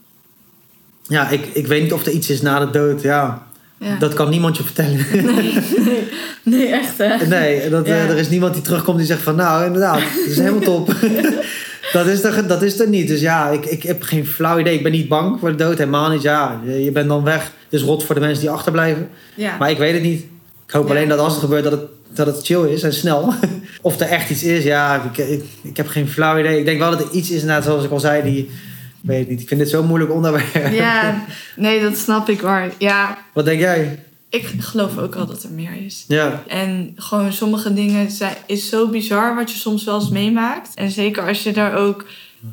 Ja, ik, ik weet niet of er iets is na de dood. Ja, ja. dat kan niemand je vertellen. Nee, nee, nee, echt hè? Nee, dat, eh, er is niemand die terugkomt die zegt van nou inderdaad, dat is helemaal top. dat, is er, dat is er niet. Dus ja, ik, ik heb geen flauw idee. Ik ben niet bang voor de dood, helemaal niet. Ja, je, bent dan weg. Het is rot voor de mensen die achterblijven. Ja. Maar ik weet het niet. Ik hoop alleen dat als het gebeurt dat het, dat het chill is en snel. of er echt iets is, ja, ik, ik, ik heb geen flauw idee. Ik denk wel dat er iets is, inderdaad, zoals ik al zei, die... Ik weet het niet. Ik vind dit zo'n moeilijk onderwerp. ja, nee, dat snap ik wel. Ja, Wat denk jij? ik geloof ook wel dat er meer is. Ja. En gewoon sommige dingen zijn, is zo bizar wat je soms wel eens meemaakt. En zeker als je daar ook,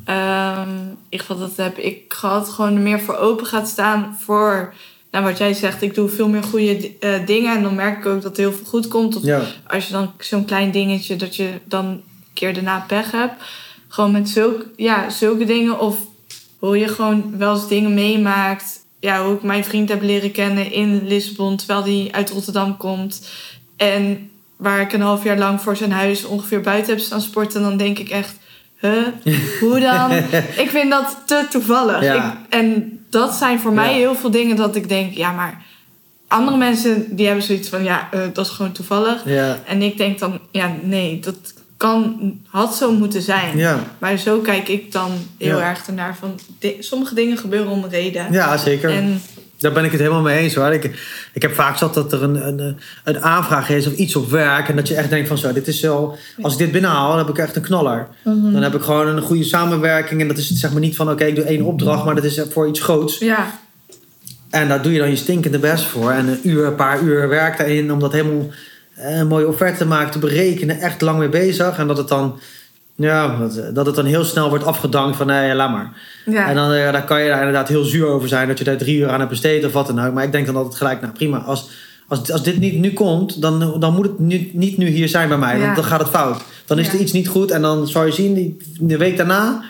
ehm, ieder geval dat heb ik gehad, gewoon er meer voor open gaat staan voor, nou wat jij zegt, ik doe veel meer goede eh, dingen. En dan merk ik ook dat heel veel goed komt. Of Ja. als je dan zo'n klein dingetje, dat je dan een keer daarna pech hebt. Gewoon met zulke, ja, zulke dingen. Of hoe je gewoon wel eens dingen meemaakt. Ja, hoe ik mijn vriend heb leren kennen in Lissabon, terwijl hij uit Rotterdam komt. En waar ik een half jaar lang voor zijn huis ongeveer buiten heb staan sporten. Dan denk ik echt, huh? Hoe dan? ik vind dat te toevallig. Ja. Ik, en dat zijn voor mij Ja. heel veel dingen dat ik denk, ja, maar andere mensen die hebben zoiets van, ja, eh, dat is gewoon toevallig. Ja. En ik denk dan, ja, nee, dat kan, had zo moeten zijn. Ja. Maar zo kijk ik dan heel Ja. erg ernaar van, sommige dingen gebeuren om een reden. ja, zeker. En Daar ben ik het helemaal mee eens hoor. Ik, ik heb vaak zat dat er een, een, een aanvraag is of iets op werk. En dat je echt denkt van zo, dit is wel... Als ik dit binnenhaal, dan heb ik echt een knaller. Mhm. Dan heb ik gewoon een goede samenwerking. En dat is zeg maar niet van oké, ik doe één opdracht. Maar dat is voor iets groots. Ja, En daar doe je dan je stinkende best voor. En een uur, een paar uur werk daarin om dat helemaal een mooie offerte te maken, te berekenen. Echt lang mee bezig. En dat het dan, ja, dat, het dan heel snel wordt afgedankt van nee, laat maar. ja. En dan eh, daar kan je daar inderdaad heel zuur over zijn dat je daar drie uur aan hebt besteed of wat dan ook. Maar ik denk dan altijd gelijk, nou prima. Als, als, als dit niet nu komt, dan, dan moet het nu, niet nu hier zijn bij mij. Ja. Want dan gaat het fout. Dan is Ja. er iets niet goed. En dan zal je zien, die, de week daarna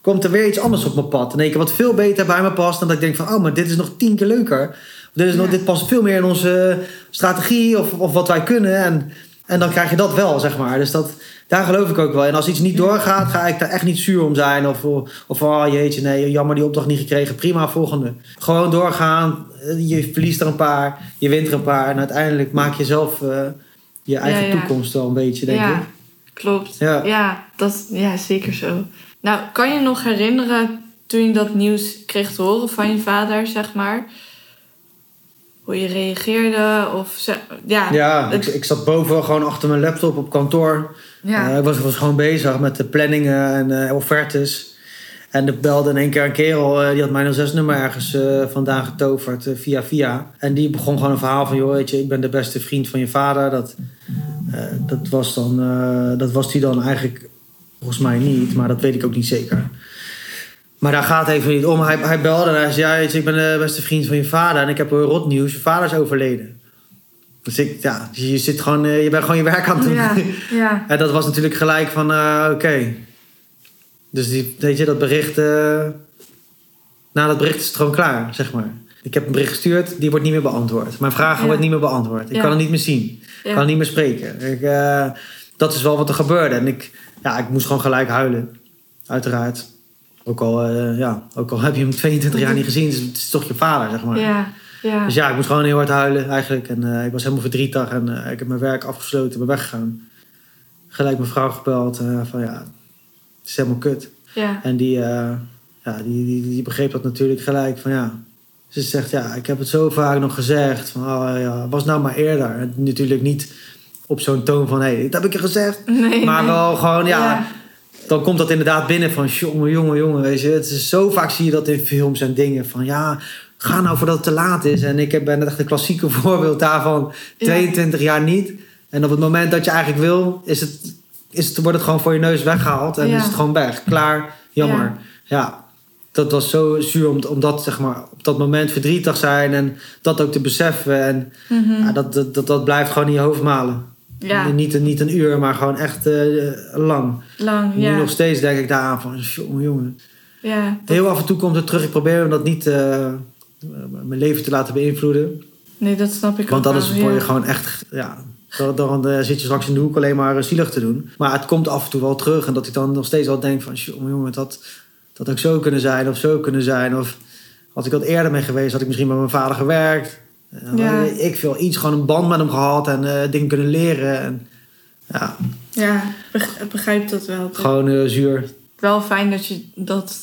komt er weer iets anders op mijn pad. En één keer wat veel beter bij me past. Dan dat ik denk van, oh, maar dit is nog tien keer leuker. Ja. dit past veel meer in onze strategie of, of wat wij kunnen. En, en dan krijg je dat wel, zeg maar. Dus dat, daar geloof ik ook wel. En als iets niet doorgaat, ga ik daar echt niet zuur om zijn. Of, of oh jeetje, nee, jammer die opdracht niet gekregen. Prima, volgende. Gewoon doorgaan. Je verliest er een paar, je wint er een paar. En uiteindelijk maak je zelf eh, je eigen Ja, ja. toekomst wel een beetje, denk ja, ik. klopt. Ja. Ja, dat, ja, zeker zo. Nou, kan je nog herinneren toen je dat nieuws kreeg te horen van je vader, zeg maar? Hoe je reageerde of... ze- Ja, Ja, ik, het- ik zat boven gewoon achter mijn laptop op kantoor. ja. Eh, ik was, was gewoon bezig met de planningen en eh, offertes. En er belde in één keer een kerel, eh, die had mijn 06-nummer ergens vandaan getoverd via via. En die begon gewoon een verhaal van, joh, weet je, ik ben de beste vriend van je vader. Dat, dat was dan, dat was hij dan eigenlijk volgens mij niet, maar dat weet ik ook niet zeker. Maar daar gaat het even niet om. Hij, hij belde en hij zei, ja, je, ik ben de beste vriend van je vader. En ik heb heel rot nieuws, je vader is overleden. Dus ik, ja, je, zit gewoon, eh, je bent gewoon je werk aan het doen. ja, ja, En dat was natuurlijk gelijk van, eh, oké. Dus die, weet je, dat bericht... eh, na dat bericht is het gewoon klaar, zeg maar. Ik heb een bericht gestuurd, die wordt niet meer beantwoord. Mijn vragen Ja. worden niet meer beantwoord. Ik kan het niet meer zien. Ik kan het niet meer spreken. Ik, eh, dat is wel wat er gebeurde. En ik, ja, ik moest gewoon gelijk huilen. Uiteraard. Ook al, eh, ja, ook al heb je hem 22 jaar niet gezien, dus het is toch je vader, zeg maar. ja, ja. Dus ja, ik moest gewoon heel hard huilen eigenlijk. En eh, ik was helemaal verdrietig en eh, ik heb mijn werk afgesloten, ben weggegaan. Gelijk mijn vrouw gebeld van ja, het is helemaal kut. ja. En die, ja, die, die, die begreep dat natuurlijk gelijk van ja. Ze zegt ja, ik heb het zo vaak nog gezegd. Van, oh, ja, was nou maar eerder. En natuurlijk niet op zo'n toon van hé, hey, dit heb ik je gezegd. Nee, Maar nee. wel gewoon Ja. Dan komt dat inderdaad binnen van jongen, jongen, jongen. Weet je, het is zo vaak zie je dat in films en dingen van ja, ga nou voordat het te laat is. En ik heb- ben echt een klassieke voorbeeld daarvan. Ja. 22 jaar niet. En op het moment dat je eigenlijk wil, is het, is het, wordt het gewoon voor je neus weggehaald. En Ja. is het gewoon weg. Klaar, jammer. Ja. Ja. Dat was zo zuur om, om dat zeg maar, op dat moment verdrietig zijn en dat ook te beseffen. En Mhm. dat, dat, dat blijft gewoon in je hoofd malen. Ja, Niet, niet een uur, maar gewoon echt eh, lang. lang, Nu ja. nog steeds denk ik daaraan van, jongen, jongen. ja. dat- Heel af en toe komt het terug. Ik probeer dat niet eh, mijn leven te laten beïnvloeden. Nee, dat snap ik Want ook anders wel, word je gewoon echt, ja... Dan, dan eh, zit je straks in de hoek alleen maar zielig te doen. Maar het komt af en toe wel terug. En dat ik dan nog steeds wel denk van... Jongen, jongen, dat, dat ook zo kunnen zijn of zo kunnen zijn. Of als ik wat eerder ben geweest, had ik misschien met mijn vader gewerkt. Ja. Ik veel iets, gewoon een band met hem gehad en eh, dingen kunnen leren. En, ja, Ja, ik begrijp dat wel. gewoon eh, zuur. Wel fijn dat je dat,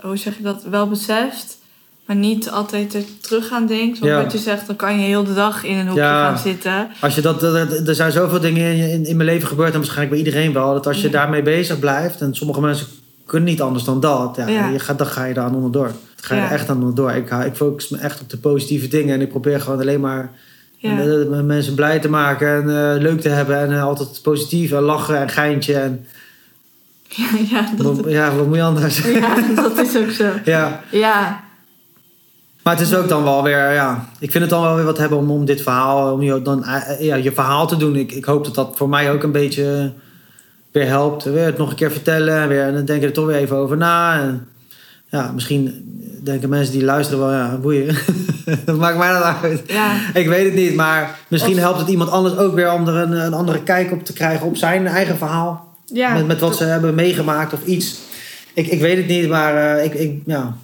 hoe zeg je dat, wel beseft. Maar niet altijd er terug aan denkt. Want Ja. wat je zegt, dan kan je heel de dag in een hoekje Ja. gaan zitten. Als je dat, er zijn zoveel dingen in, in, in mijn leven gebeurd en waarschijnlijk bij iedereen wel. Dat als je daarmee bezig blijft en sommige mensen kunnen niet anders dan dat. Ja, Ja. Je gaat, dan ga je daar aan onderdoor. Dan ga je Ja. er echt aan onderdoor. Ik, ik focus me echt op de positieve dingen en ik probeer gewoon alleen maar eh, mensen blij te maken en eh, leuk te hebben. En eh, altijd positief en lachen en geintje. En, ja, ja, dat, wat- ja, wat moet je anders? ja, dat is ook zo. ja. Ja, Maar het is ook dan wel weer, ja, ik vind het dan wel weer wat hebben om, om dit verhaal, om je, dan, ja, je verhaal te doen. Ik, ik hoop dat dat voor mij ook een beetje weer helpt. Weer het nog een keer vertellen en, weer, en dan denk je er toch weer even over na. En, ja, misschien denken mensen die luisteren wel, ja, boeien. dat maakt mij dat uit. ja, Ik weet het niet, maar misschien Of- helpt het iemand anders ook weer om er een, een andere kijk op te krijgen op zijn eigen verhaal. ja. met, met wat ze hebben meegemaakt of iets. Ik, ik weet het niet, maar eh, ik, ik, ja.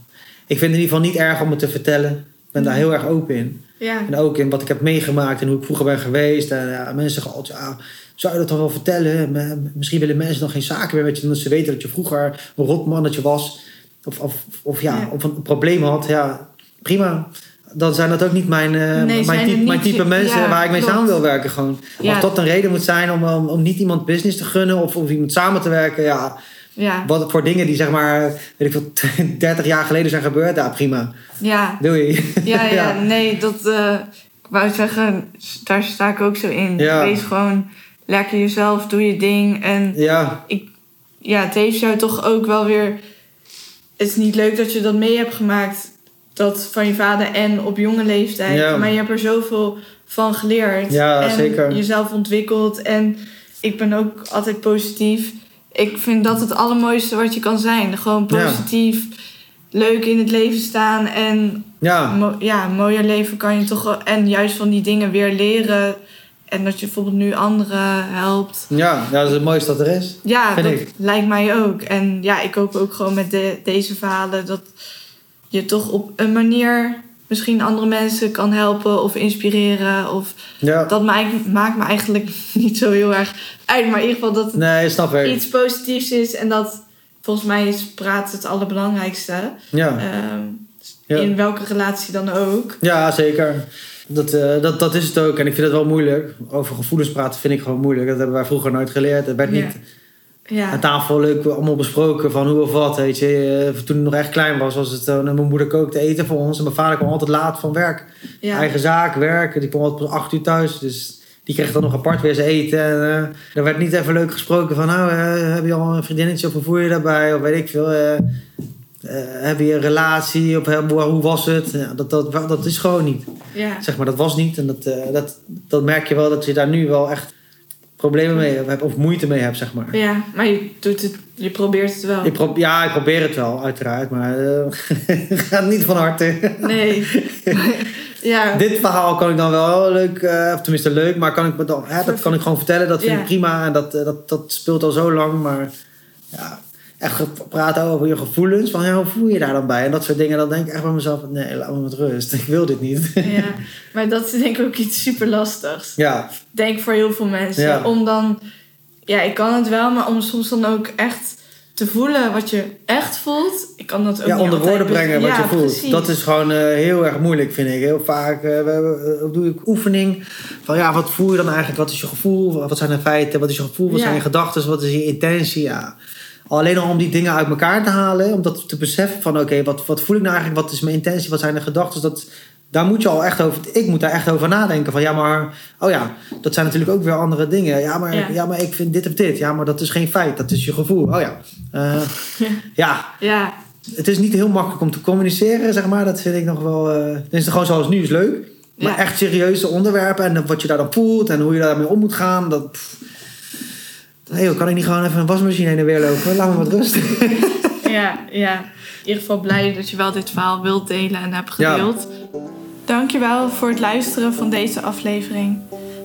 ik vind het in ieder geval niet erg om het te vertellen. Ik ben daar heel erg open in. Ja, En ook in wat ik heb meegemaakt en hoe ik vroeger ben geweest. En ja, mensen zeggen altijd, ja, zou je dat dan wel vertellen? Misschien willen mensen nog geen zaken meer met je, omdat ze weten dat je vroeger een rotmannetje was. Of, of, of ja, Ja. of een probleem had. Ja, prima. dan zijn dat ook niet mijn, eh, Nee, mijn, type, mijn type mensen ja, waar ik mee klopt. samen wil werken. Gewoon. Ja. Of dat een reden moet zijn om, om, om niet iemand business te gunnen of om iemand samen te werken. Ja, Ja, wat voor dingen die zeg maar, weet ik veel, 30 jaar geleden zijn gebeurd. Ja, prima. ja, Doei. ja, ja, nee, dat eh, ik wou zeggen, daar sta ik ook zo in. Ja. Wees gewoon lekker jezelf, doe je ding. En Ja, ja, het heeft jou toch ook wel weer. Het is niet leuk dat je dat mee hebt gemaakt, dat van je vader en op jonge leeftijd. Ja. Maar je hebt er zoveel van geleerd. Ja, en zeker. jezelf ontwikkeld. En ik ben ook altijd positief. Ik vind dat het allermooiste wat je kan zijn. Gewoon Ja. positief, leuk in het leven staan. En ja, mo- ja, een mooier leven kan je toch En juist van die dingen weer leren. En dat je bijvoorbeeld nu anderen helpt. ja, ja, dat is het mooiste dat er is. Ja, Vind dat ik. lijkt mij ook. En ja, ik hoop ook gewoon met de, deze verhalen dat je toch op een manier misschien andere mensen kan helpen of inspireren. Of Ja, dat maakt, maakt me eigenlijk niet zo heel erg uit. Maar in ieder geval dat het nee, snap ik. iets positiefs is. En dat volgens mij is praat het allerbelangrijkste. Ja. Ehm, Ja. In welke relatie dan ook. Ja, zeker. Dat, eh, dat, dat is het ook. En ik vind het wel moeilijk. Over gevoelens praten vind ik gewoon moeilijk. Dat hebben wij vroeger nooit geleerd. Het werd Ja. niet Ja, aan tafel leuk allemaal besproken van hoe of wat. Weet je. Eh, Toen ik nog echt klein was, was het... eh, mijn moeder kookte eten voor ons. En mijn vader kwam altijd laat van werk. ja. Eigen zaak, werken. Die kwam altijd pas acht uur thuis. Dus die kreeg dan nog apart weer zijn eten. En, eh, er werd niet even leuk gesproken van... Nou, heb je al een vriendinnetje of hoe voel je daarbij? Of weet ik veel. heb je een relatie? Of, hoe, hoe was het? Ja, dat, dat, dat is gewoon niet. Ja. Zeg maar, dat was niet. En dat, eh, dat, dat merk je wel dat je daar nu wel echt problemen mee hebt. Of moeite mee hebt, zeg maar. ja, maar je, doet het, je probeert het wel. Ik pro- ja, ik probeer het wel, uiteraard. Maar eh, gaat niet van harte. Nee. ja. Dit verhaal kan ik dan wel leuk, eh, of tenminste leuk, maar kan ik me dan, hè, dat kan ik gewoon vertellen. Dat vind Ja. ik prima en dat, dat, dat speelt al zo lang. Maar ja, echt praten over je gevoelens. Van ja, hoe voel je daar dan bij? En dat soort dingen. Dan denk ik echt bij mezelf: nee, laat me met rust. Ik wil dit niet. ja, maar dat is denk ik ook iets super lastigs. ja, Denk voor heel veel mensen. Ja. Om dan, ja, ik kan het wel, maar om soms dan ook echt te voelen wat je echt voelt. Ik kan dat ook ja niet onder woorden brengen wat ja, je voelt. precies. Dat is gewoon eh, heel erg moeilijk, vind ik. Heel vaak eh, we, we- doe ik oefening. Van ja, wat voel je dan eigenlijk? Wat is je gevoel? Wat zijn de feiten? Wat is je gevoel? Wat Ja. zijn je gedachten? Wat is je intentie? Ja. Alleen al om die dingen uit elkaar te halen. Om dat te beseffen van oké, wat, wat voel ik nou eigenlijk? Wat is mijn intentie? Wat zijn de gedachten? Dat, daar moet je al echt over... Ik moet daar echt over nadenken. Van ja, maar... Oh ja, dat zijn natuurlijk ook weer andere dingen. Ja, maar, Ja. ja. maar ik vind dit of dit. Ja, maar dat is geen feit. Dat is je gevoel. Oh ja. Eh, ja, Ja, het is niet heel makkelijk om te communiceren, zeg maar. Dat vind ik nog wel... het is gewoon zoals nu is leuk. Maar Ja. echt serieuze onderwerpen en wat je daar dan voelt en hoe je daarmee om moet gaan. Dat, pff. Hey, kan ik niet gewoon even een wasmachine heen en weer lopen? Laat me wat rust. ja, ja. In ieder geval blij dat je wel dit verhaal wilt delen en hebt Ja. gedeeld. Dankjewel voor het luisteren van deze aflevering.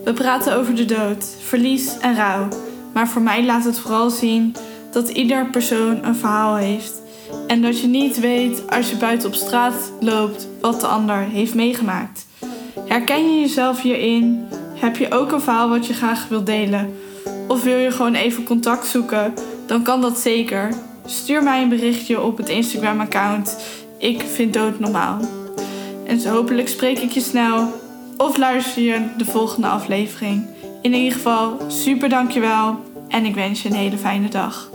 We praten over de dood, verlies en rouw. Maar voor mij laat het vooral zien dat ieder persoon een verhaal heeft. En dat je niet weet als je buiten op straat loopt wat de ander heeft meegemaakt. Herken je jezelf hierin? Heb je ook een verhaal wat je graag wilt delen? Of wil je gewoon even contact zoeken? Dan kan dat zeker. Stuur mij een berichtje op het Instagram-account. Ik vind dood normaal. En zo hopelijk spreek ik je snel. Of luister je de volgende aflevering. In ieder geval, super dankjewel. En ik wens je een hele fijne dag.